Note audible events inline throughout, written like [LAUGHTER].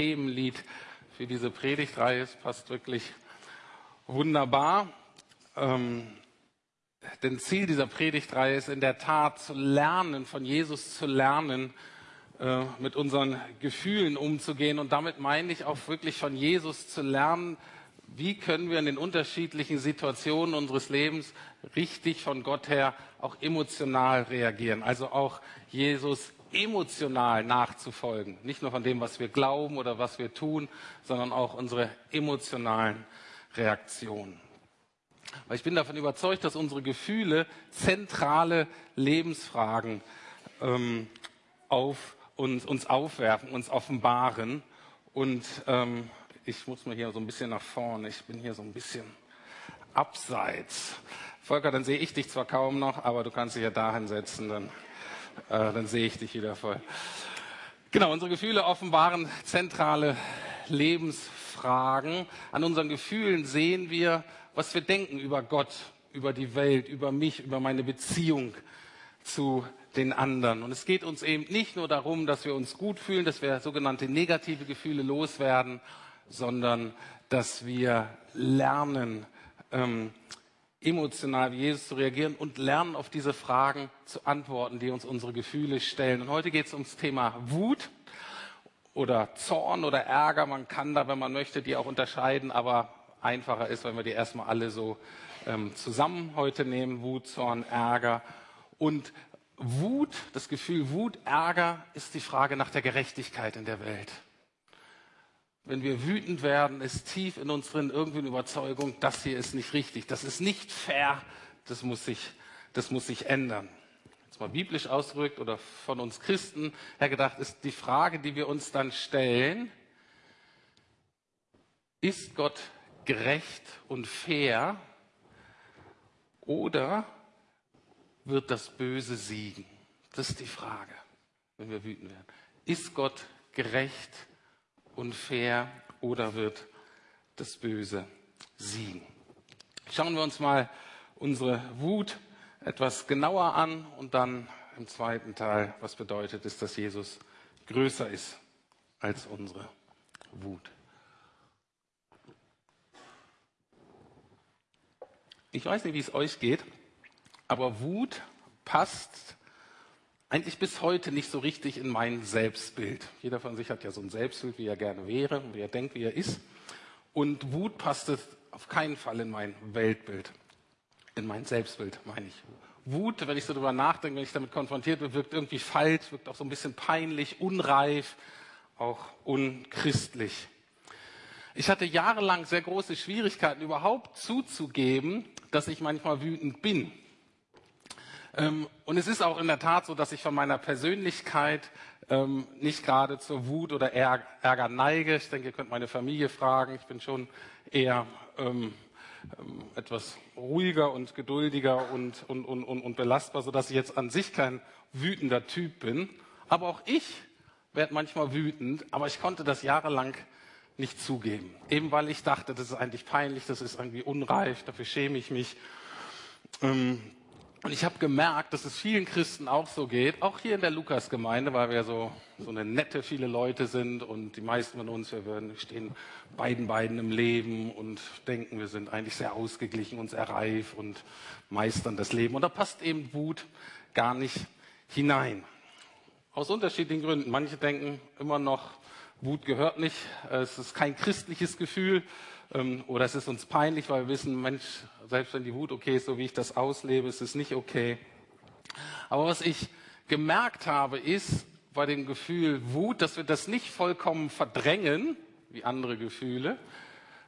Themenlied für diese Predigtreihe. Es passt wirklich wunderbar. Ähm, denn Ziel dieser Predigtreihe ist in der Tat zu lernen, von Jesus zu lernen, äh, mit unseren Gefühlen umzugehen. Und damit meine ich auch wirklich von Jesus zu lernen, wie können wir in den unterschiedlichen Situationen unseres Lebens richtig von Gott her auch emotional reagieren. Also auch Jesus emotional nachzufolgen. Nicht nur von dem, was wir glauben oder was wir tun, sondern auch unsere emotionalen Reaktionen. Weil ich bin davon überzeugt, dass unsere Gefühle zentrale Lebensfragen ähm, auf uns, uns aufwerfen, uns offenbaren. Und ähm, ich muss mal hier so ein bisschen nach vorne. Ich bin hier so ein bisschen abseits. Volker, dann sehe ich dich zwar kaum noch, aber du kannst dich ja dahin setzen, dann, äh, dann sehe ich dich wieder voll. Genau, unsere Gefühle offenbaren zentrale Lebensfragen. An unseren Gefühlen sehen wir, was wir denken über Gott, über die Welt, über mich, über meine Beziehung zu den anderen. Und es geht uns eben nicht nur darum, dass wir uns gut fühlen, dass wir sogenannte negative Gefühle loswerden, sondern dass wir lernen, ähm, emotional wie Jesus zu reagieren und lernen, auf diese Fragen zu antworten, die uns unsere Gefühle stellen. Und heute geht es ums Thema Wut oder Zorn oder Ärger. Man kann da, wenn man möchte, die auch unterscheiden, aber einfacher ist, wenn wir die erstmal alle so ähm, zusammen heute nehmen. Wut, Zorn, Ärger. Und Wut, das Gefühl Wut, Ärger ist die Frage nach der Gerechtigkeit in der Welt wenn wir wütend werden, ist tief in uns drin irgendwie eine Überzeugung, das hier ist nicht richtig, das ist nicht fair, das muss sich, das muss sich ändern. Jetzt mal biblisch ausgedrückt oder von uns Christen her gedacht, ist die Frage, die wir uns dann stellen, ist Gott gerecht und fair oder wird das Böse siegen? Das ist die Frage, wenn wir wütend werden. Ist Gott gerecht unfair oder wird das Böse siegen? Schauen wir uns mal unsere Wut etwas genauer an und dann im zweiten Teil, was bedeutet es, dass Jesus größer ist als unsere Wut. Ich weiß nicht, wie es euch geht, aber Wut passt eigentlich bis heute nicht so richtig in mein Selbstbild. Jeder von sich hat ja so ein Selbstbild, wie er gerne wäre, wie er denkt, wie er ist. Und Wut passt auf keinen Fall in mein Weltbild, in mein Selbstbild, meine ich. Wut, wenn ich so drüber nachdenke, wenn ich damit konfrontiert bin, wirkt irgendwie falsch, wirkt auch so ein bisschen peinlich, unreif, auch unchristlich. Ich hatte jahrelang sehr große Schwierigkeiten, überhaupt zuzugeben, dass ich manchmal wütend bin. Ähm, und es ist auch in der Tat so, dass ich von meiner Persönlichkeit ähm, nicht gerade zur Wut oder Ärger neige. Ich denke, ihr könnt meine Familie fragen. Ich bin schon eher ähm, ähm, etwas ruhiger und geduldiger und, und, und, und belastbar, sodass ich jetzt an sich kein wütender Typ bin. Aber auch ich werde manchmal wütend, aber ich konnte das jahrelang nicht zugeben. Eben weil ich dachte, das ist eigentlich peinlich, das ist irgendwie unreif, dafür schäme ich mich. Ähm, und ich habe gemerkt, dass es vielen Christen auch so geht, auch hier in der Lukas-Gemeinde, weil wir so, so eine nette, viele Leute sind und die meisten von uns, wir würden, stehen beiden beiden im Leben und denken, wir sind eigentlich sehr ausgeglichen und sehr reif und meistern das Leben. Und da passt eben Wut gar nicht hinein. Aus unterschiedlichen Gründen. Manche denken immer noch, Wut gehört nicht, es ist kein christliches Gefühl ähm, oder es ist uns peinlich, weil wir wissen, Mensch, selbst wenn die Wut okay ist, so wie ich das auslebe, ist es nicht okay. Aber was ich gemerkt habe, ist bei dem Gefühl Wut, dass wir das nicht vollkommen verdrängen, wie andere Gefühle,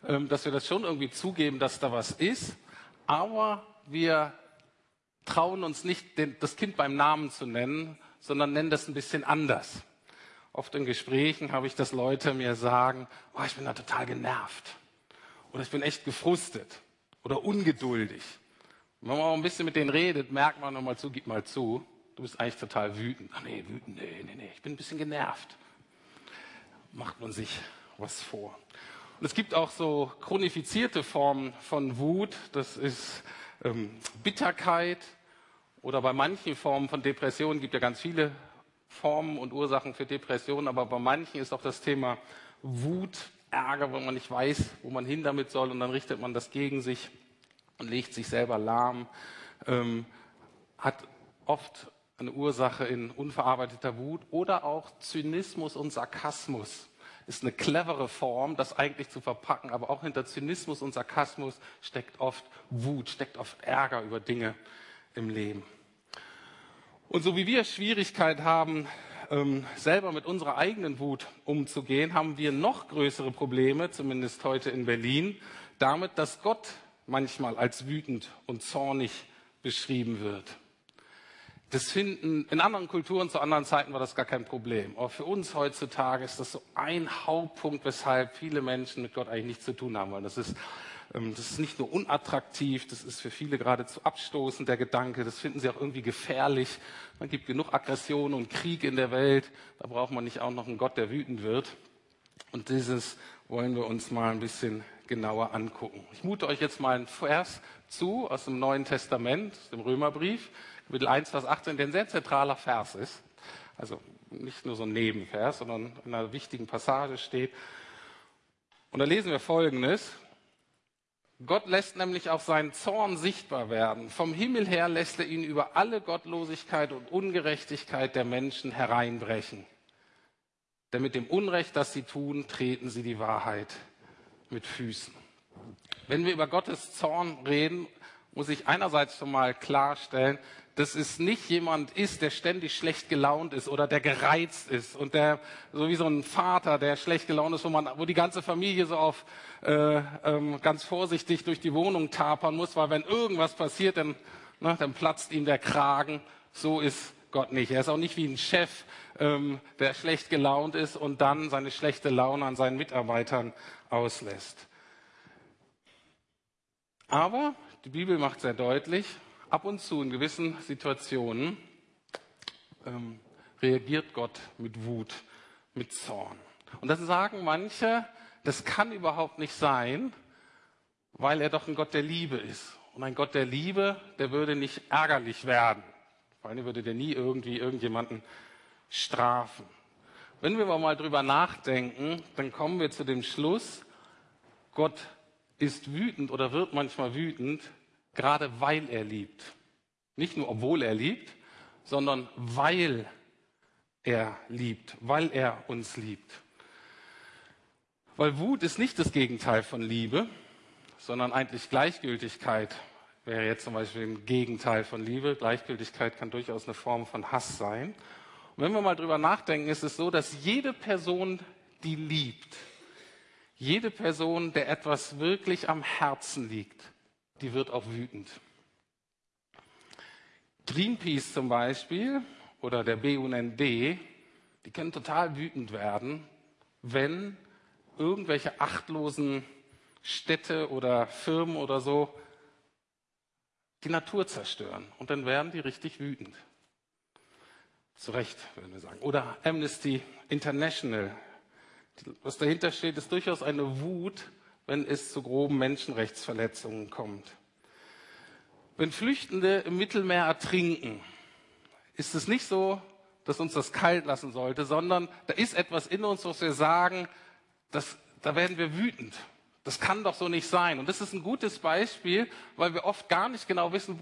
ähm, dass wir das schon irgendwie zugeben, dass da was ist, aber wir trauen uns nicht, das Kind beim Namen zu nennen, sondern nennen das ein bisschen anders. Oft in Gesprächen habe ich, dass Leute mir sagen, oh, ich bin da total genervt oder ich bin echt gefrustet oder ungeduldig. Und wenn man auch ein bisschen mit denen redet, merkt man nochmal zu, gib mal zu, du bist eigentlich total wütend. Ach nee, wütend, nee, nee, nee, ich bin ein bisschen genervt. Macht man sich was vor. Und es gibt auch so chronifizierte Formen von Wut, das ist ähm, Bitterkeit oder bei manchen Formen von Depressionen gibt ja ganz viele Formen und Ursachen für Depressionen, aber bei manchen ist auch das Thema Wut, Ärger, wenn man nicht weiß, wo man hin damit soll und dann richtet man das gegen sich und legt sich selber lahm, ähm, hat oft eine Ursache in unverarbeiteter Wut oder auch Zynismus und Sarkasmus. Ist eine clevere Form, das eigentlich zu verpacken, aber auch hinter Zynismus und Sarkasmus steckt oft Wut, steckt oft Ärger über Dinge im Leben. Und so wie wir Schwierigkeit haben, ähm, selber mit unserer eigenen Wut umzugehen, haben wir noch größere Probleme, zumindest heute in Berlin, damit, dass Gott manchmal als wütend und zornig beschrieben wird. Das finden in anderen Kulturen zu anderen Zeiten war das gar kein Problem. Aber für uns heutzutage ist das so ein Hauptpunkt, weshalb viele Menschen mit Gott eigentlich nichts zu tun haben wollen. Das ist, das ist nicht nur unattraktiv, das ist für viele geradezu abstoßend, der Gedanke. Das finden sie auch irgendwie gefährlich. Man gibt genug Aggression und Krieg in der Welt. Da braucht man nicht auch noch einen Gott, der wütend wird. Und dieses wollen wir uns mal ein bisschen genauer angucken. Ich mute euch jetzt mal einen Vers zu aus dem Neuen Testament, dem Römerbrief. Kapitel 1, Vers 18, der ein sehr zentraler Vers ist. Also nicht nur so ein Nebenvers, sondern in einer wichtigen Passage steht. Und da lesen wir Folgendes. Gott lässt nämlich auch seinen Zorn sichtbar werden. Vom Himmel her lässt er ihn über alle Gottlosigkeit und Ungerechtigkeit der Menschen hereinbrechen. Denn mit dem Unrecht, das sie tun, treten sie die Wahrheit mit Füßen. Wenn wir über Gottes Zorn reden, muss ich einerseits schon mal klarstellen, dass es nicht jemand ist, der ständig schlecht gelaunt ist oder der gereizt ist und der so wie so ein Vater, der schlecht gelaunt ist, wo man, wo die ganze Familie so auf äh, ähm, ganz vorsichtig durch die Wohnung tapern muss, weil wenn irgendwas passiert, dann, ne, dann platzt ihm der Kragen. So ist Gott nicht. Er ist auch nicht wie ein Chef, ähm, der schlecht gelaunt ist und dann seine schlechte Laune an seinen Mitarbeitern auslässt. Aber die Bibel macht sehr deutlich, ab und zu in gewissen Situationen ähm, reagiert Gott mit Wut, mit Zorn. Und das sagen manche, das kann überhaupt nicht sein, weil er doch ein Gott der Liebe ist. Und ein Gott der Liebe, der würde nicht ärgerlich werden. Vor allem würde der nie irgendwie irgendjemanden strafen. Wenn wir mal drüber nachdenken, dann kommen wir zu dem Schluss, Gott ist wütend oder wird manchmal wütend, gerade weil er liebt. Nicht nur obwohl er liebt, sondern weil er liebt, weil er uns liebt. Weil Wut ist nicht das Gegenteil von Liebe, sondern eigentlich Gleichgültigkeit wäre jetzt zum Beispiel ein Gegenteil von Liebe. Gleichgültigkeit kann durchaus eine Form von Hass sein. Und wenn wir mal drüber nachdenken, ist es so, dass jede Person, die liebt, jede Person, der etwas wirklich am Herzen liegt, die wird auch wütend. Greenpeace zum Beispiel oder der BUND, die können total wütend werden, wenn irgendwelche achtlosen Städte oder Firmen oder so die Natur zerstören. Und dann werden die richtig wütend. Zu Recht, würden wir sagen. Oder Amnesty International. Was dahinter steht, ist durchaus eine Wut, wenn es zu groben Menschenrechtsverletzungen kommt. Wenn Flüchtende im Mittelmeer ertrinken, ist es nicht so, dass uns das kalt lassen sollte, sondern da ist etwas in uns, was wir sagen, das, da werden wir wütend. Das kann doch so nicht sein. Und das ist ein gutes Beispiel, weil wir oft gar nicht genau wissen,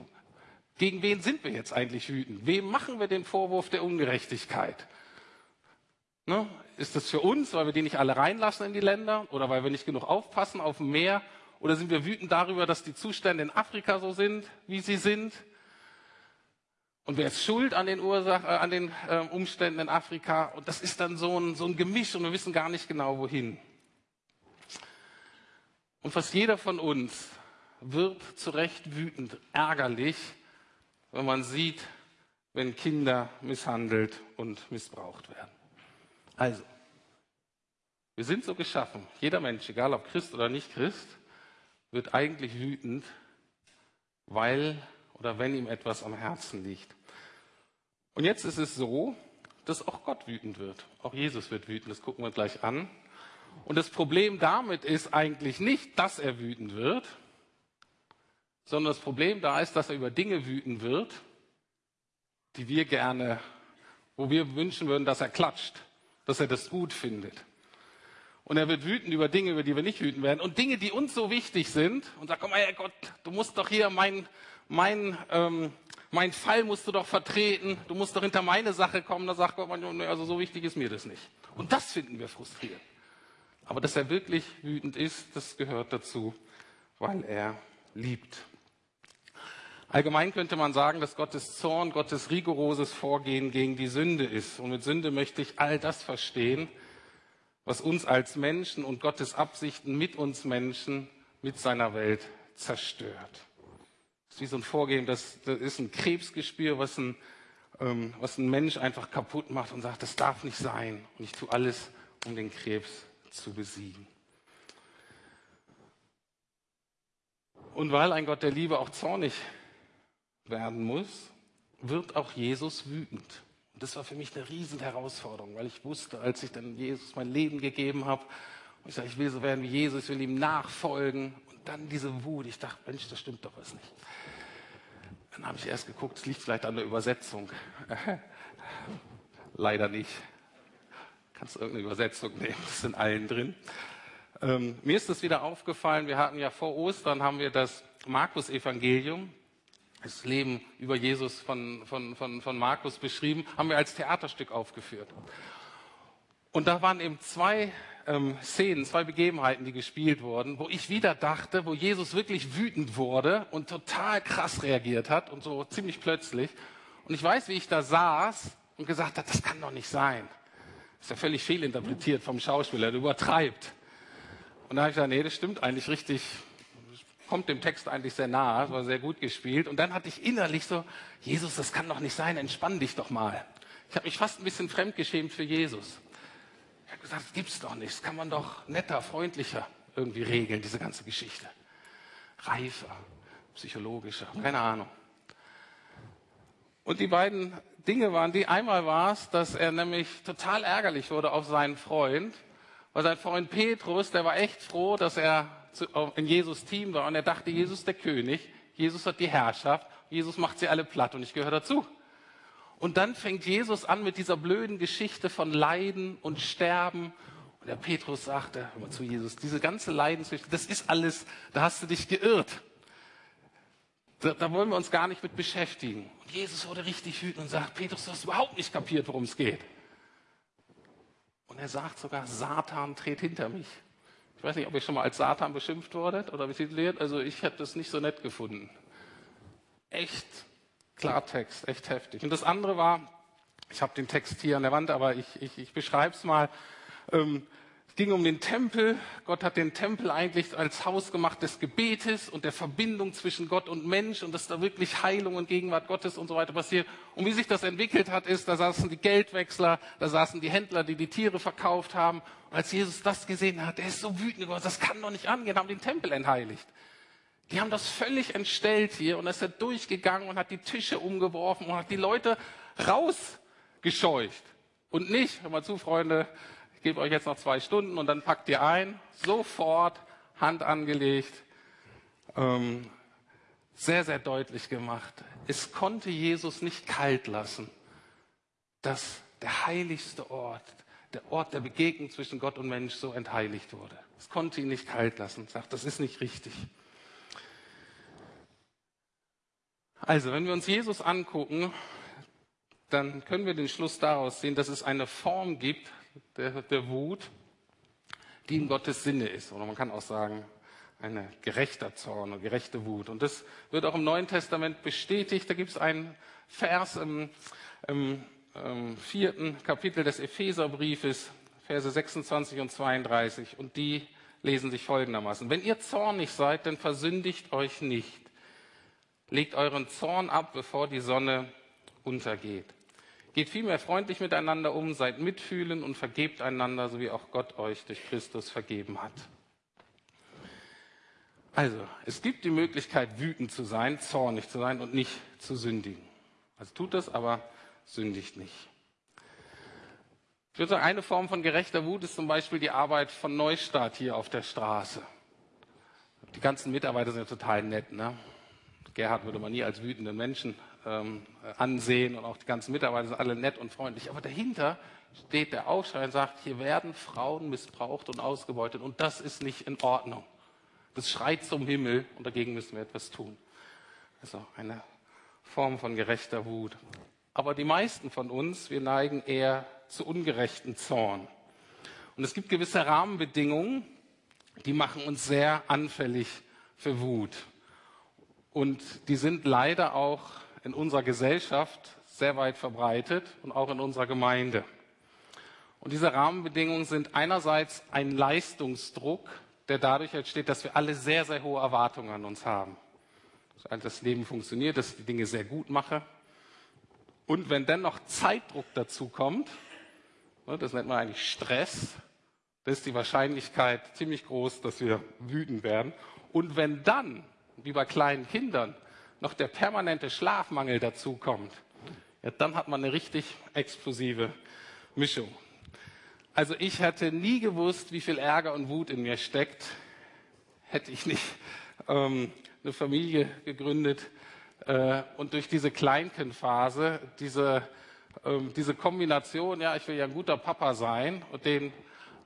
gegen wen sind wir jetzt eigentlich wütend? Wem machen wir den Vorwurf der Ungerechtigkeit? Ne? Ist das für uns, weil wir die nicht alle reinlassen in die Länder oder weil wir nicht genug aufpassen auf dem Meer? Oder sind wir wütend darüber, dass die Zustände in Afrika so sind, wie sie sind? Und wer ist schuld an den, Ursachen, äh, an den äh, Umständen in Afrika? Und das ist dann so ein, so ein Gemisch und wir wissen gar nicht genau wohin. Und fast jeder von uns wird zu Recht wütend, ärgerlich, wenn man sieht, wenn Kinder misshandelt und missbraucht werden. Also, wir sind so geschaffen. Jeder Mensch, egal ob Christ oder nicht Christ, wird eigentlich wütend, weil oder wenn ihm etwas am Herzen liegt. Und jetzt ist es so, dass auch Gott wütend wird. Auch Jesus wird wütend. Das gucken wir gleich an. Und das Problem damit ist eigentlich nicht, dass er wütend wird, sondern das Problem da ist, dass er über Dinge wütend wird, die wir gerne, wo wir wünschen würden, dass er klatscht dass er das gut findet. Und er wird wütend über Dinge, über die wir nicht wütend werden. Und Dinge, die uns so wichtig sind. Und sagt, komm mal, Gott, du musst doch hier mein, mein, ähm, mein Fall musst du doch vertreten. Du musst doch hinter meine Sache kommen. Da sagt Gott also so wichtig ist mir das nicht. Und das finden wir frustrierend. Aber dass er wirklich wütend ist, das gehört dazu, weil er liebt. Allgemein könnte man sagen, dass Gottes Zorn, Gottes rigoroses Vorgehen gegen die Sünde ist. Und mit Sünde möchte ich all das verstehen, was uns als Menschen und Gottes Absichten mit uns Menschen, mit seiner Welt zerstört. Das ist wie so ein Vorgehen, das, das ist ein Krebsgespür, was ein, ähm, was ein Mensch einfach kaputt macht und sagt, das darf nicht sein. Und ich tue alles, um den Krebs zu besiegen. Und weil ein Gott der Liebe auch zornig werden muss, wird auch Jesus wütend. Und das war für mich eine riesen Herausforderung, weil ich wusste, als ich dann Jesus mein Leben gegeben habe, ich sage, ich will so werden wie Jesus, ich will ihm nachfolgen. Und dann diese Wut, ich dachte, Mensch, das stimmt doch was nicht. Dann habe ich erst geguckt, es liegt vielleicht an der Übersetzung. [LAUGHS] Leider nicht. Kannst du irgendeine Übersetzung nehmen, das ist in allen drin. Ähm, mir ist das wieder aufgefallen, wir hatten ja vor Ostern, haben wir das Markus-Evangelium, das Leben über Jesus von, von, von, von Markus beschrieben, haben wir als Theaterstück aufgeführt. Und da waren eben zwei ähm, Szenen, zwei Begebenheiten, die gespielt wurden, wo ich wieder dachte, wo Jesus wirklich wütend wurde und total krass reagiert hat und so ziemlich plötzlich. Und ich weiß, wie ich da saß und gesagt habe, das kann doch nicht sein. Das ist ja völlig fehlinterpretiert vom Schauspieler, der übertreibt. Und da habe ich gesagt, nee, das stimmt eigentlich richtig, kommt dem Text eigentlich sehr nahe, es war sehr gut gespielt. Und dann hatte ich innerlich so, Jesus, das kann doch nicht sein, entspann dich doch mal. Ich habe mich fast ein bisschen fremdgeschämt für Jesus. Ich habe gesagt, das gibt's doch nicht, das kann man doch netter, freundlicher irgendwie regeln, diese ganze Geschichte. Reifer, psychologischer, keine Ahnung. Und die beiden Dinge waren die, einmal war es, dass er nämlich total ärgerlich wurde auf seinen Freund, weil sein Freund Petrus, der war echt froh, dass er in Jesus Team war und er dachte, Jesus ist der König, Jesus hat die Herrschaft, Jesus macht sie alle platt und ich gehöre dazu. Und dann fängt Jesus an mit dieser blöden Geschichte von Leiden und Sterben. Und der Petrus sagte, hör mal zu Jesus, diese ganze Leidensgeschichte, das ist alles, da hast du dich geirrt. Da, da, wollen wir uns gar nicht mit beschäftigen. Und Jesus wurde richtig wütend und sagt, Petrus, du hast überhaupt nicht kapiert, worum es geht. Und er sagt sogar, Satan tritt hinter mich. Ich weiß nicht, ob ihr schon mal als Satan beschimpft wurdet oder betitelt. Also ich hätte das nicht so nett gefunden. Echt Klartext, echt heftig. Und das andere war, ich habe den Text hier an der Wand, aber ich, ich, ich beschreibe es mal. Ähm, es ging um den Tempel. Gott hat den Tempel eigentlich als Haus gemacht des Gebetes und der Verbindung zwischen Gott und Mensch und dass da wirklich Heilung und Gegenwart Gottes und so weiter passiert. Und wie sich das entwickelt hat, ist, da saßen die Geldwechsler, da saßen die Händler, die die Tiere verkauft haben. Und als Jesus das gesehen hat, der ist so wütend geworden, das kann doch nicht angehen, haben den Tempel entheiligt. Die haben das völlig entstellt hier und ist er durchgegangen und hat die Tische umgeworfen und hat die Leute rausgescheucht. Und nicht, hör mal zu, Freunde, ich gebe euch jetzt noch zwei Stunden und dann packt ihr ein, sofort Hand angelegt, ähm, sehr, sehr deutlich gemacht. Es konnte Jesus nicht kalt lassen, dass der heiligste Ort, der Ort der Begegnung zwischen Gott und Mensch so entheiligt wurde. Es konnte ihn nicht kalt lassen. Sagt, das ist nicht richtig. Also, wenn wir uns Jesus angucken, dann können wir den Schluss daraus sehen, dass es eine Form gibt, der, der Wut, die in Gottes Sinne ist. Oder man kann auch sagen, eine gerechter Zorn, eine gerechte Wut. Und das wird auch im Neuen Testament bestätigt. Da gibt es einen Vers im, im, im vierten Kapitel des Epheserbriefes, Verse 26 und 32. Und die lesen sich folgendermaßen. Wenn ihr zornig seid, dann versündigt euch nicht. Legt euren Zorn ab, bevor die Sonne untergeht. Geht vielmehr freundlich miteinander um, seid mitfühlend und vergebt einander, so wie auch Gott euch durch Christus vergeben hat. Also, es gibt die Möglichkeit, wütend zu sein, zornig zu sein und nicht zu sündigen. Also tut das, aber sündigt nicht. Ich würde sagen, eine Form von gerechter Wut ist zum Beispiel die Arbeit von Neustart hier auf der Straße. Die ganzen Mitarbeiter sind ja total nett. Ne? Gerhard würde man nie als wütenden Menschen ähm, ansehen und auch die ganzen Mitarbeiter sind alle nett und freundlich. Aber dahinter steht der Aufschrei und sagt, hier werden Frauen missbraucht und ausgebeutet und das ist nicht in Ordnung. Das schreit zum Himmel und dagegen müssen wir etwas tun. Also eine Form von gerechter Wut. Aber die meisten von uns, wir neigen eher zu ungerechten Zorn. Und es gibt gewisse Rahmenbedingungen, die machen uns sehr anfällig für Wut. Und die sind leider auch in unserer Gesellschaft sehr weit verbreitet und auch in unserer Gemeinde. Und diese Rahmenbedingungen sind einerseits ein Leistungsdruck, der dadurch entsteht, dass wir alle sehr, sehr hohe Erwartungen an uns haben. Dass das Leben funktioniert, dass ich die Dinge sehr gut mache. Und wenn dann noch Zeitdruck dazu kommt, ne, das nennt man eigentlich Stress, da ist die Wahrscheinlichkeit ziemlich groß, dass wir wütend werden. Und wenn dann, wie bei kleinen Kindern, noch der permanente Schlafmangel dazu kommt, ja, dann hat man eine richtig explosive Mischung. Also ich hätte nie gewusst, wie viel Ärger und Wut in mir steckt, hätte ich nicht ähm, eine Familie gegründet äh, und durch diese Kleinkindphase, diese, ähm, diese Kombination, ja, ich will ja ein guter Papa sein und den,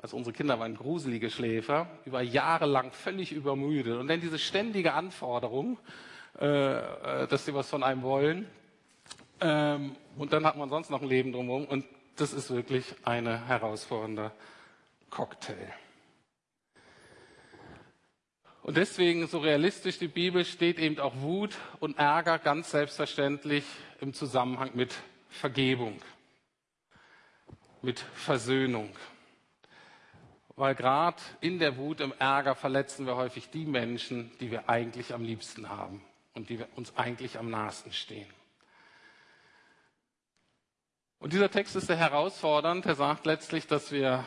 also unsere Kinder waren gruselige Schläfer, über Jahre lang völlig übermüdet und dann diese ständige Anforderung, äh, äh, dass sie was von einem wollen ähm, und dann hat man sonst noch ein Leben drumherum und das ist wirklich eine herausfordernde Cocktail. Und deswegen, so realistisch die Bibel, steht eben auch Wut und Ärger ganz selbstverständlich im Zusammenhang mit Vergebung, mit Versöhnung. Weil gerade in der Wut, im Ärger verletzen wir häufig die Menschen, die wir eigentlich am liebsten haben und die uns eigentlich am nahesten stehen. Und dieser Text ist sehr herausfordernd. Er sagt letztlich, dass wir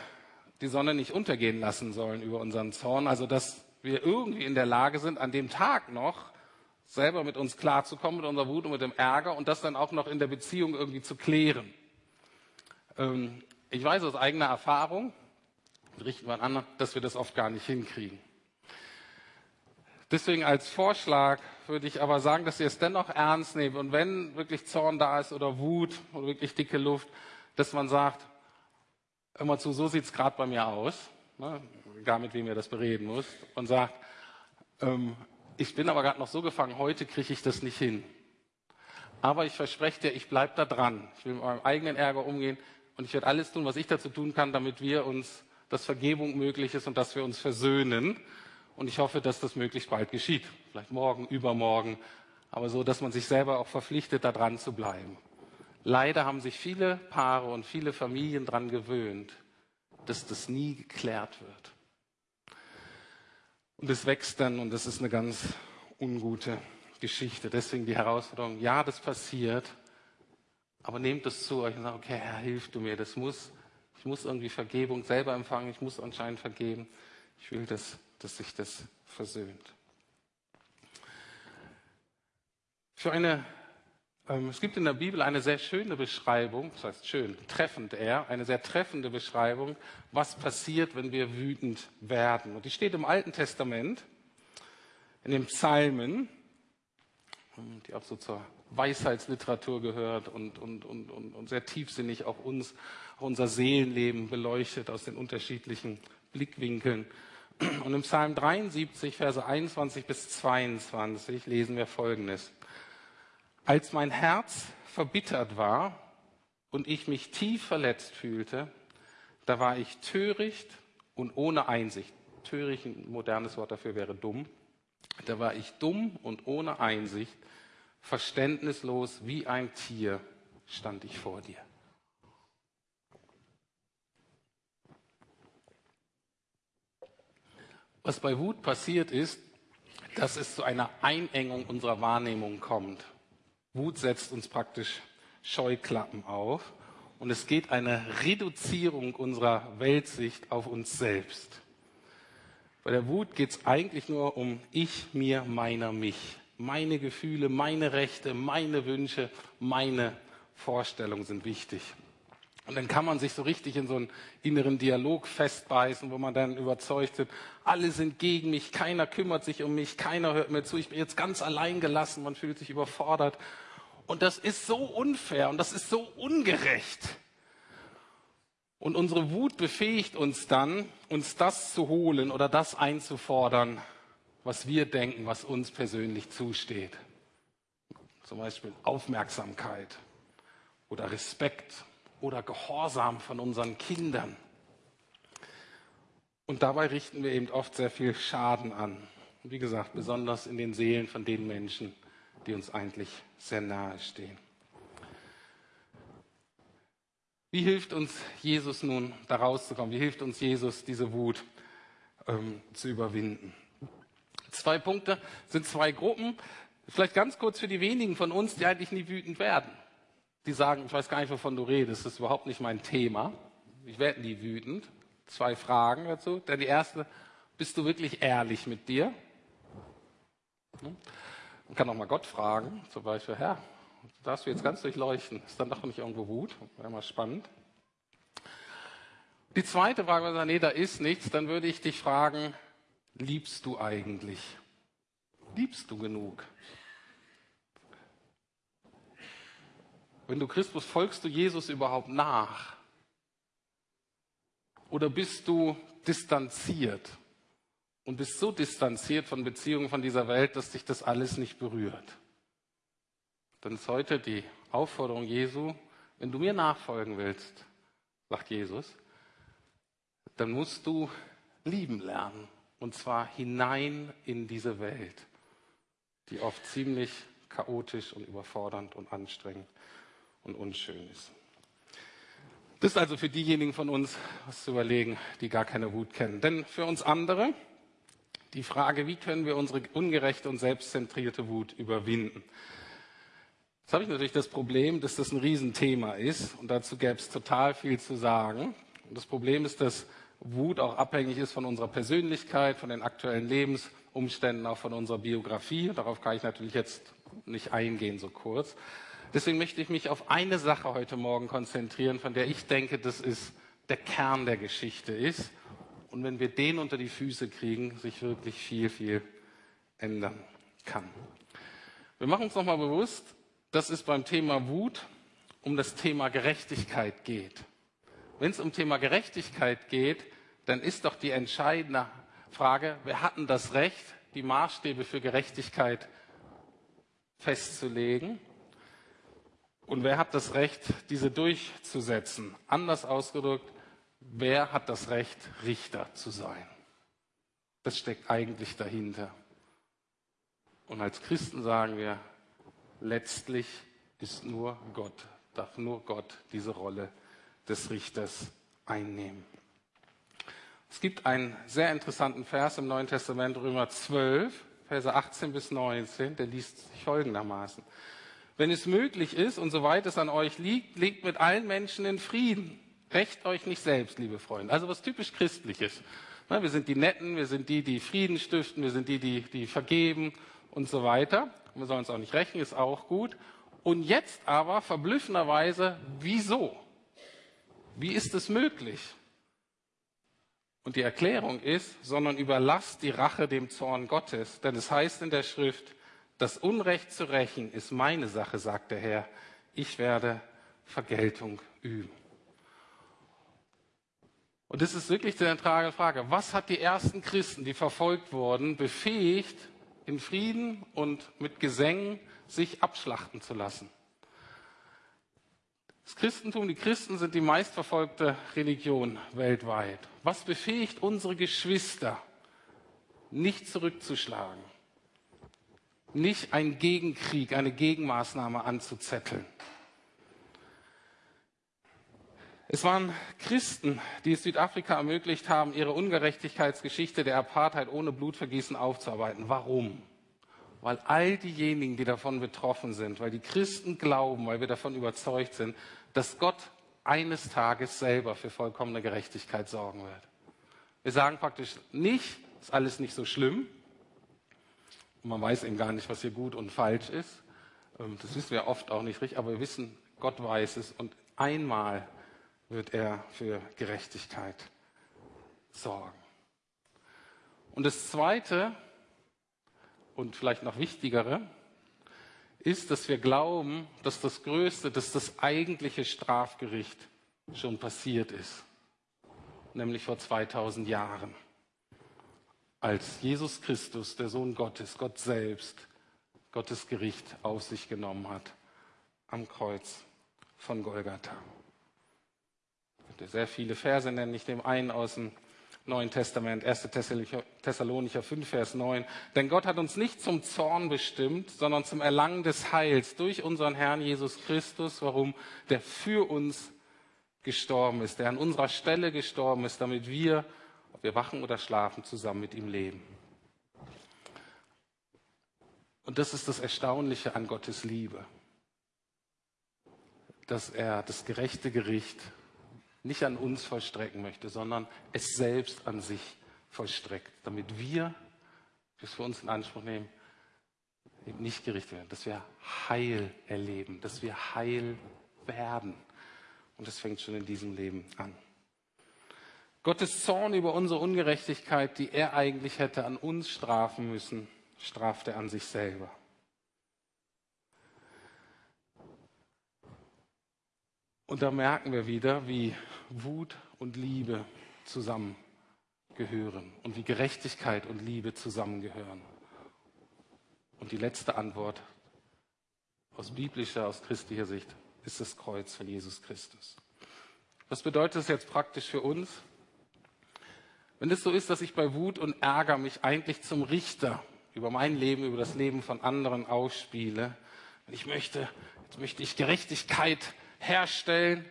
die Sonne nicht untergehen lassen sollen über unseren Zorn. Also, dass wir irgendwie in der Lage sind, an dem Tag noch selber mit uns klarzukommen, mit unserer Wut und mit dem Ärger und das dann auch noch in der Beziehung irgendwie zu klären. Ähm, ich weiß aus eigener Erfahrung, richten wir an, dass wir das oft gar nicht hinkriegen. Deswegen als Vorschlag würde ich aber sagen, dass ihr es dennoch ernst nehmt und wenn wirklich Zorn da ist oder Wut oder wirklich dicke Luft, dass man sagt, mal zu, so es gerade bei mir aus, ne, egal mit wem ihr das bereden müsst, und sagt, ähm, ich bin aber gerade noch so gefangen, heute kriege ich das nicht hin. Aber ich verspreche dir, ich bleibe da dran. Ich will mit meinem eigenen Ärger umgehen und ich werde alles tun, was ich dazu tun kann, damit wir uns, dass Vergebung möglich ist und dass wir uns versöhnen und ich hoffe, dass das möglichst bald geschieht. Vielleicht morgen, übermorgen. Aber so, dass man sich selber auch verpflichtet, da dran zu bleiben. Leider haben sich viele Paare und viele Familien daran gewöhnt, dass das nie geklärt wird. Und es wächst dann und das ist eine ganz ungute Geschichte. Deswegen die Herausforderung, ja, das passiert, aber nehmt es zu euch und sagt, okay, Herr, hilf du mir, das muss, ich muss irgendwie Vergebung selber empfangen, ich muss anscheinend vergeben. Ich will das dass sich das versöhnt. Für eine, ähm, es gibt in der Bibel eine sehr schöne Beschreibung, das heißt schön, treffend eher, eine sehr treffende Beschreibung, was passiert, wenn wir wütend werden. Und die steht im Alten Testament, in den Psalmen, die auch so zur Weisheitsliteratur gehört und, und, und, und, sehr tiefsinnig auch uns, auch unser Seelenleben beleuchtet aus den unterschiedlichen Blickwinkeln. Und im Psalm 73, Verse 21 bis 22 lesen wir Folgendes. Als mein Herz verbittert war und ich mich tief verletzt fühlte, da war ich töricht und ohne Einsicht. Töricht, ein modernes Wort dafür wäre dumm. Da war ich dumm und ohne Einsicht, verständnislos wie ein Tier stand ich vor dir. Was bei Wut passiert ist, dass es zu einer Einengung unserer Wahrnehmung kommt. Wut setzt uns praktisch Scheuklappen auf und es geht eine Reduzierung unserer Weltsicht auf uns selbst. Bei der Wut geht es eigentlich nur um ich, mir, meiner, mich. Meine Gefühle, meine Rechte, meine Wünsche, meine Vorstellungen sind wichtig. Und dann kann man sich so richtig in so einen inneren Dialog festbeißen, wo man dann überzeugt wird, alle sind gegen mich, keiner kümmert sich um mich, keiner hört mir zu, ich bin jetzt ganz allein gelassen, man fühlt sich überfordert. Und das ist so unfair und das ist so ungerecht. Und unsere Wut befähigt uns dann, uns das zu holen oder das einzufordern, was wir denken, was uns persönlich zusteht. Zum Beispiel Aufmerksamkeit oder Respekt oder Gehorsam von unseren Kindern. Und dabei richten wir eben oft sehr viel Schaden an. Und wie gesagt, besonders in den Seelen von den Menschen, die uns eigentlich sehr nahe stehen. Wie hilft uns Jesus nun, da rauszukommen? Wie hilft uns Jesus, diese Wut ähm, zu überwinden? Zwei Punkte sind zwei Gruppen. Vielleicht ganz kurz für die wenigen von uns, die eigentlich nie wütend werden. Die sagen, ich weiß gar nicht, wovon du redest, das ist überhaupt nicht mein Thema. Ich werde nie wütend. Zwei Fragen dazu. Denn die erste, bist du wirklich ehrlich mit dir? Man kann auch mal Gott fragen, zum Beispiel, Herr, darfst du jetzt ganz durchleuchten. Ist dann doch nicht irgendwo Wut? Wäre mal spannend. Die zweite Frage, wenn man sagt, nee, da ist nichts, dann würde ich dich fragen, liebst du eigentlich? Liebst du genug? Wenn du Christus folgst du Jesus überhaupt nach? Oder bist du distanziert und bist so distanziert von Beziehungen von dieser Welt, dass dich das alles nicht berührt? Dann ist heute die Aufforderung Jesu, wenn du mir nachfolgen willst, sagt Jesus, dann musst du lieben lernen. Und zwar hinein in diese Welt, die oft ziemlich chaotisch und überfordernd und anstrengend und unschön ist. Das ist also für diejenigen von uns, was zu überlegen, die gar keine Wut kennen. Denn für uns andere die Frage, wie können wir unsere ungerechte und selbstzentrierte Wut überwinden? Jetzt habe ich natürlich das Problem, dass das ein Riesenthema ist und dazu gäbe es total viel zu sagen. Und das Problem ist, dass Wut auch abhängig ist von unserer Persönlichkeit, von den aktuellen Lebensumständen, auch von unserer Biografie. Darauf kann ich natürlich jetzt nicht eingehen, so kurz. Deswegen möchte ich mich auf eine Sache heute Morgen konzentrieren, von der ich denke, das ist der Kern der Geschichte ist. Und wenn wir den unter die Füße kriegen, sich wirklich viel, viel ändern kann. Wir machen uns nochmal bewusst, dass es beim Thema Wut um das Thema Gerechtigkeit geht. Wenn es um Thema Gerechtigkeit geht, dann ist doch die entscheidende Frage, wer hat denn das Recht, die Maßstäbe für Gerechtigkeit festzulegen? Und wer hat das Recht, diese durchzusetzen? Anders ausgedrückt, wer hat das Recht, Richter zu sein? Das steckt eigentlich dahinter. Und als Christen sagen wir, letztlich ist nur Gott, darf nur Gott diese Rolle des Richters einnehmen. Es gibt einen sehr interessanten Vers im Neuen Testament, Römer 12, Verse 18 bis 19, der liest sich folgendermaßen. Wenn es möglich ist und soweit es an euch liegt, legt mit allen Menschen in Frieden. Recht euch nicht selbst, liebe Freunde. Also was typisch Christliches. Wir sind die Netten, wir sind die, die Frieden stiften, wir sind die, die, die vergeben und so weiter wir sollen uns auch nicht rächen, ist auch gut. Und jetzt aber verblüffenderweise, wieso? Wie ist es möglich? Und die Erklärung ist, sondern überlasst die Rache dem Zorn Gottes. Denn es heißt in der Schrift, das Unrecht zu rächen ist meine Sache, sagt der Herr. Ich werde Vergeltung üben. Und das ist wirklich die zentrale Frage. Was hat die ersten Christen, die verfolgt wurden, befähigt, in Frieden und mit Gesängen sich abschlachten zu lassen. Das Christentum, die Christen sind die meistverfolgte Religion weltweit. Was befähigt unsere Geschwister, nicht zurückzuschlagen, nicht einen Gegenkrieg, eine Gegenmaßnahme anzuzetteln? Es waren Christen, die es Südafrika ermöglicht haben, ihre Ungerechtigkeitsgeschichte der Apartheid ohne Blutvergießen aufzuarbeiten. Warum? Weil all diejenigen, die davon betroffen sind, weil die Christen glauben, weil wir davon überzeugt sind, dass Gott eines Tages selber für vollkommene Gerechtigkeit sorgen wird. Wir sagen praktisch nicht, ist alles nicht so schlimm. Man weiß eben gar nicht, was hier gut und falsch ist. Ähm, das wissen wir oft auch nicht richtig, aber wir wissen, Gott weiß es. Und einmal wird er für Gerechtigkeit sorgen. Und das Zweite und vielleicht noch Wichtigere ist, dass wir glauben, dass das größte, dass das eigentliche Strafgericht schon passiert ist, nämlich vor 2000 Jahren, als Jesus Christus, der Sohn Gottes, Gott selbst, Gottes Gericht auf sich genommen hat am Kreuz von Golgatha. Ich könnte sehr viele Verse nennen, ich nehme einen aus dem Neuen Testament, 1. Thessalonicher 5, Vers 9. Denn Gott hat uns nicht zum Zorn bestimmt, sondern zum Erlangen des Heils durch unseren Herrn Jesus Christus, warum der für uns gestorben ist, der an unserer Stelle gestorben ist, damit wir, ob wir wachen oder schlafen, zusammen mit ihm leben. Und das ist das Erstaunliche an Gottes Liebe, dass er das gerechte Gericht nicht an uns vollstrecken möchte, sondern es selbst an sich vollstreckt, damit wir, das für uns in Anspruch nehmen, eben nicht gerichtet werden, dass wir Heil erleben, dass wir Heil werden. Und das fängt schon in diesem Leben an. Gottes Zorn über unsere Ungerechtigkeit, die er eigentlich hätte an uns strafen müssen, straft er an sich selber. Und da merken wir wieder, wie Wut und Liebe zusammengehören und wie Gerechtigkeit und Liebe zusammengehören. Und die letzte Antwort aus biblischer, aus christlicher Sicht ist das Kreuz von Jesus Christus. Was bedeutet das jetzt praktisch für uns? Wenn es so ist, dass ich bei Wut und Ärger mich eigentlich zum Richter über mein Leben, über das Leben von anderen ausspiele, wenn ich möchte, jetzt möchte ich Gerechtigkeit herstellen,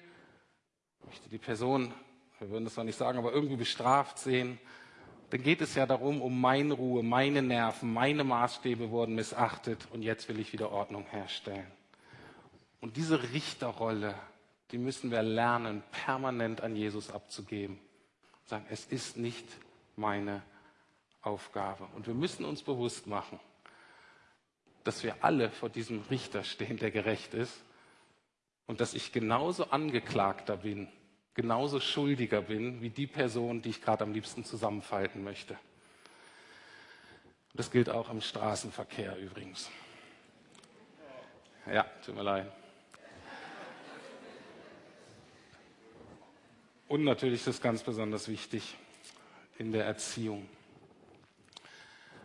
möchte die Person, wir würden das noch nicht sagen, aber irgendwie bestraft sehen, dann geht es ja darum, um meine Ruhe, meine Nerven, meine Maßstäbe wurden missachtet und jetzt will ich wieder Ordnung herstellen. Und diese Richterrolle, die müssen wir lernen, permanent an Jesus abzugeben. Sagen, es ist nicht meine Aufgabe. Und wir müssen uns bewusst machen, dass wir alle vor diesem Richter stehen, der gerecht ist und dass ich genauso Angeklagter bin, genauso Schuldiger bin wie die Person, die ich gerade am liebsten zusammenfalten möchte. Das gilt auch im Straßenverkehr übrigens. Ja, tut mir leid. Und natürlich ist es ganz besonders wichtig in der Erziehung.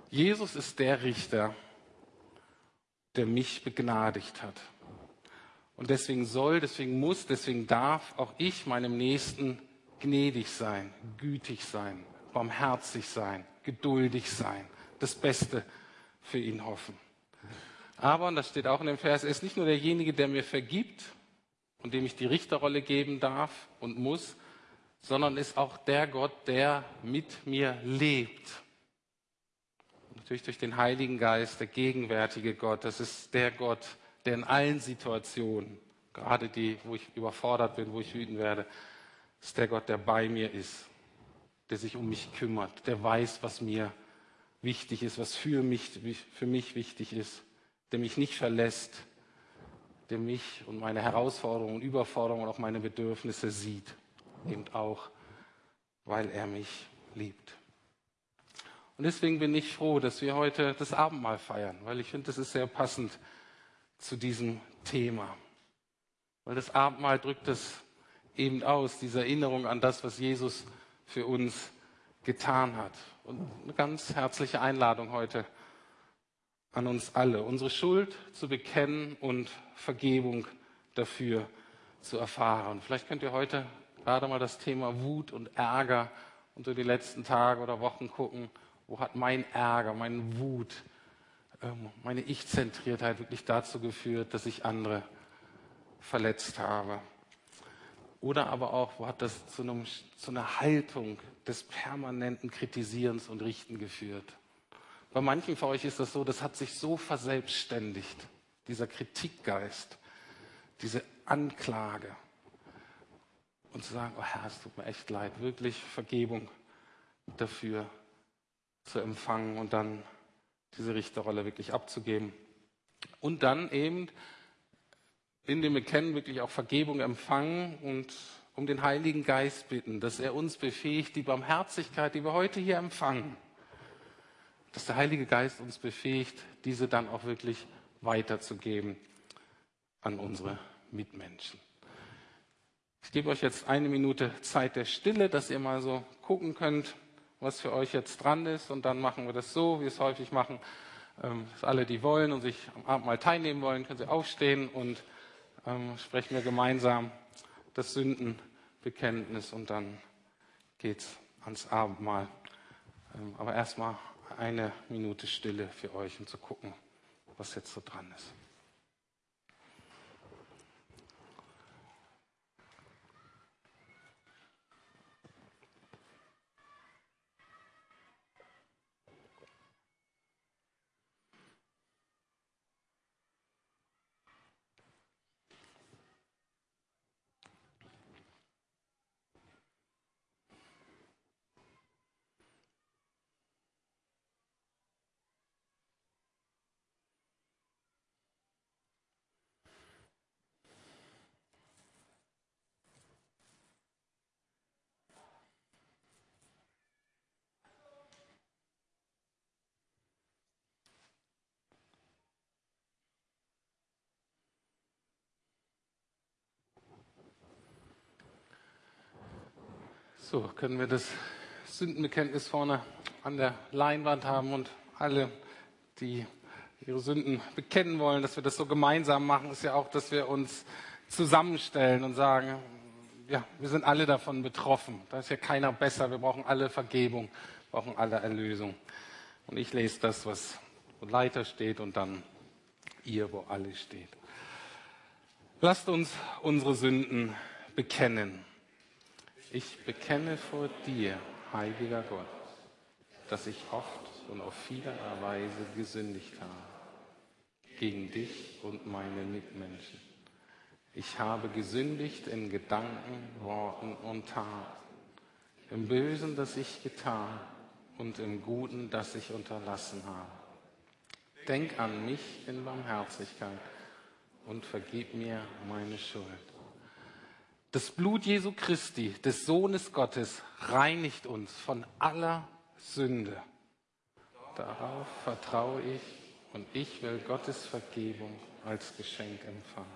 Jesus ist der Richter, der mich begnadigt hat. Und deswegen soll, deswegen muss, deswegen darf auch ich meinem Nächsten gnädig sein, gütig sein, barmherzig sein, geduldig sein, das Beste für ihn hoffen. Aber, und das steht auch in dem Vers, er ist nicht nur derjenige, der mir vergibt und dem ich die Richterrolle geben darf und muss, sondern ist auch der Gott, der mit mir lebt. Und natürlich durch den Heiligen Geist, der gegenwärtige Gott. Das ist der Gott, der in allen Situationen, gerade die, wo ich überfordert bin, wo ich wütend werde, ist der Gott, der bei mir ist, der sich um mich kümmert, der weiß, was mir wichtig ist, was für mich, für mich wichtig ist, der mich nicht verlässt, der mich und meine Herausforderungen und Überforderungen und auch meine Bedürfnisse sieht, eben auch, weil er mich liebt. Und deswegen bin ich froh, dass wir heute das Abendmahl feiern, weil ich finde, das ist sehr passend zu diesem Thema. Weil das Abendmahl drückt es eben aus, diese Erinnerung an das, was Jesus für uns getan hat. Und eine ganz herzliche Einladung heute an uns alle, unsere Schuld zu bekennen und Vergebung dafür zu erfahren. Vielleicht könnt ihr heute gerade mal das Thema Wut und Ärger unter die letzten Tage oder Wochen gucken. Wo hat mein Ärger, meine Wut, ähm, meine Ich-Zentriertheit wirklich dazu geführt, dass ich andere verletzt habe? Oder aber auch, wo hat das zu, einem, zu einer Haltung des permanenten Kritisierens und Richten geführt? Bei manchen von euch ist das so, das hat sich so verselbstständigt, dieser Kritikgeist, diese Anklage. Und zu sagen, oh Herr, es tut mir echt leid, wirklich Vergebung dafür zu empfangen und dann diese Richterrolle wirklich abzugeben. Und dann eben in dem Bekennen wirklich auch Vergebung empfangen und um den Heiligen Geist bitten, dass er uns befähigt, die Barmherzigkeit, die wir heute hier empfangen, dass der Heilige Geist uns befähigt, diese dann auch wirklich weiterzugeben an unsere Mitmenschen. Ich gebe euch jetzt eine Minute Zeit der Stille, dass ihr mal so gucken könnt, was für euch jetzt dran ist. Und dann machen wir das so, wie wir es häufig machen. Ähm, dass alle, die wollen und sich am Abend mal teilnehmen wollen, können sie aufstehen und ähm, sprechen wir gemeinsam das Sündenbekenntnis und dann geht's ans Abendmahl. Ähm, aber erstmal eine Minute Stille für euch, um zu gucken, was jetzt so dran ist. So, können wir das Sündenbekenntnis vorne an der Leinwand haben und alle, die ihre Sünden bekennen wollen, dass wir das so gemeinsam machen, ist ja auch, dass wir uns zusammenstellen und sagen, ja, wir sind alle davon betroffen. Da ist ja keiner besser. Wir brauchen alle Vergebung, brauchen alle Erlösung. Und ich lese das, was wo Leiter steht und dann ihr, wo alle steht. Lasst uns unsere Sünden bekennen. Ich bekenne vor dir, heiliger Gott, dass ich oft und auf vielerlei Weise gesündigt habe gegen dich und meine Mitmenschen. Ich habe gesündigt in Gedanken, Worten und Taten, im Bösen, das ich getan und im Guten, das ich unterlassen habe. Denk an mich in Barmherzigkeit und vergib mir meine Schuld. Das Blut Jesu Christi, des Sohnes Gottes, reinigt uns von aller Sünde. Darauf vertraue ich und ich will Gottes Vergebung als Geschenk empfangen.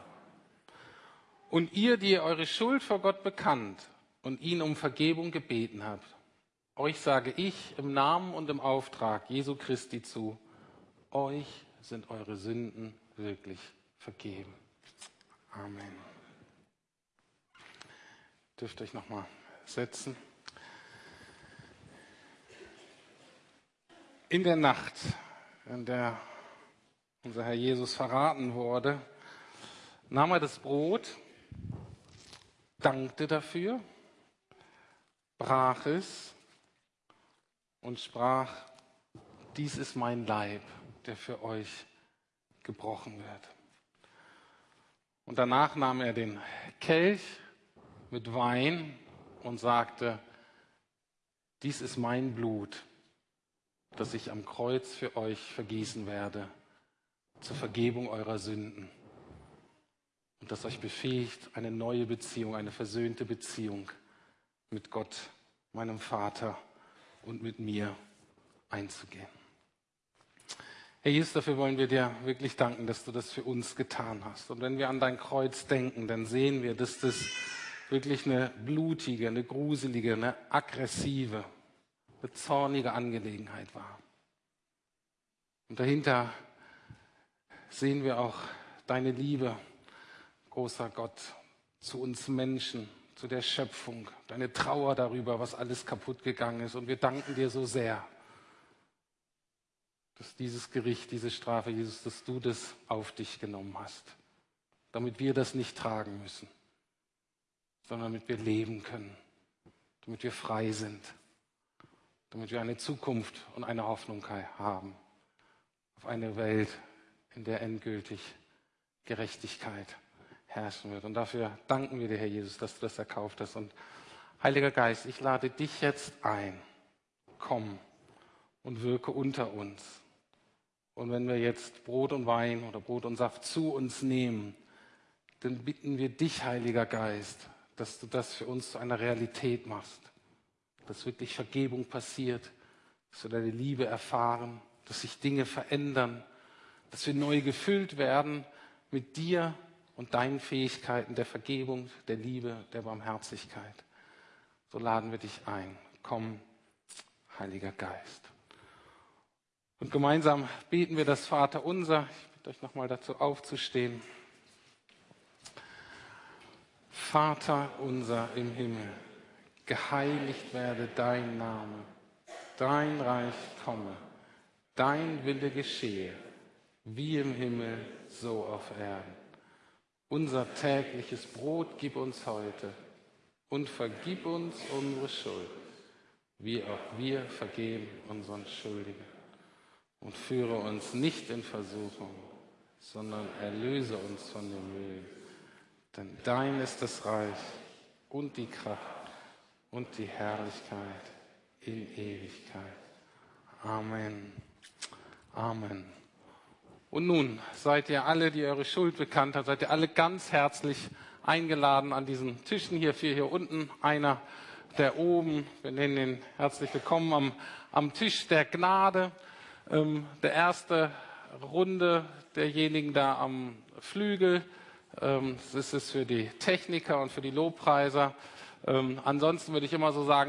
Und ihr, die ihr eure Schuld vor Gott bekannt und ihn um Vergebung gebeten habt, euch sage ich im Namen und im Auftrag Jesu Christi zu, euch sind eure Sünden wirklich vergeben. Amen dürft euch noch mal setzen. In der Nacht, in der unser Herr Jesus verraten wurde, nahm er das Brot, dankte dafür, brach es und sprach, dies ist mein Leib, der für euch gebrochen wird. Und danach nahm er den Kelch, mit Wein und sagte, dies ist mein Blut, das ich am Kreuz für euch vergießen werde, zur Vergebung eurer Sünden. Und das euch befähigt, eine neue Beziehung, eine versöhnte Beziehung mit Gott, meinem Vater und mit mir einzugehen. Herr Jesus, dafür wollen wir dir wirklich danken, dass du das für uns getan hast. Und wenn wir an dein Kreuz denken, dann sehen wir, dass das wirklich eine blutige, eine gruselige, eine aggressive, eine zornige Angelegenheit war. Und dahinter sehen wir auch deine Liebe, großer Gott, zu uns Menschen, zu der Schöpfung, deine Trauer darüber, was alles kaputt gegangen ist. Und wir danken dir so sehr, dass dieses Gericht, diese Strafe, Jesus, dass du das auf dich genommen hast, damit wir das nicht tragen müssen sondern damit wir leben können, damit wir frei sind, damit wir eine Zukunft und eine Hoffnung haben auf eine Welt, in der endgültig Gerechtigkeit herrschen wird. Und dafür danken wir dir, Herr Jesus, dass du das erkauft hast. Und Heiliger Geist, ich lade dich jetzt ein. Komm und wirke unter uns. Und wenn wir jetzt Brot und Wein oder Brot und Saft zu uns nehmen, dann bitten wir dich, Heiliger Geist, dass du das für uns zu einer Realität machst. Dass wirklich Vergebung passiert, dass wir deine Liebe erfahren, dass sich Dinge verändern, dass wir neu gefüllt werden mit dir und deinen Fähigkeiten der Vergebung, der Liebe, der Barmherzigkeit. So laden wir dich ein. Komm, Heiliger Geist. Und gemeinsam beten wir das Vater unser. Ich bitte euch nochmal dazu aufzustehen. Vater unser im Himmel, geheiligt werde dein Name, dein Reich komme, dein Wille geschehe, wie im Himmel, so auf Erden. Unser tägliches Brot gib uns heute und vergib uns unsere Schuld, wie auch wir vergeben unseren Schuldigen. Und führe uns nicht in Versuchung, sondern erlöse uns von dem Müll. Denn dein ist das Reich und die Kraft und die Herrlichkeit in Ewigkeit. Amen. Amen. Und nun seid ihr alle, die eure Schuld bekannt habt, seid ihr alle ganz herzlich eingeladen an diesen Tischen hier, vier hier unten, einer der oben. Wir nennen ihn herzlich willkommen am, am Tisch der Gnade. Ähm, der erste Runde derjenigen da am Flügel. Ähm, das ist es für die Techniker und für die Lobpreiser. Ähm, ansonsten würde ich immer so sagen,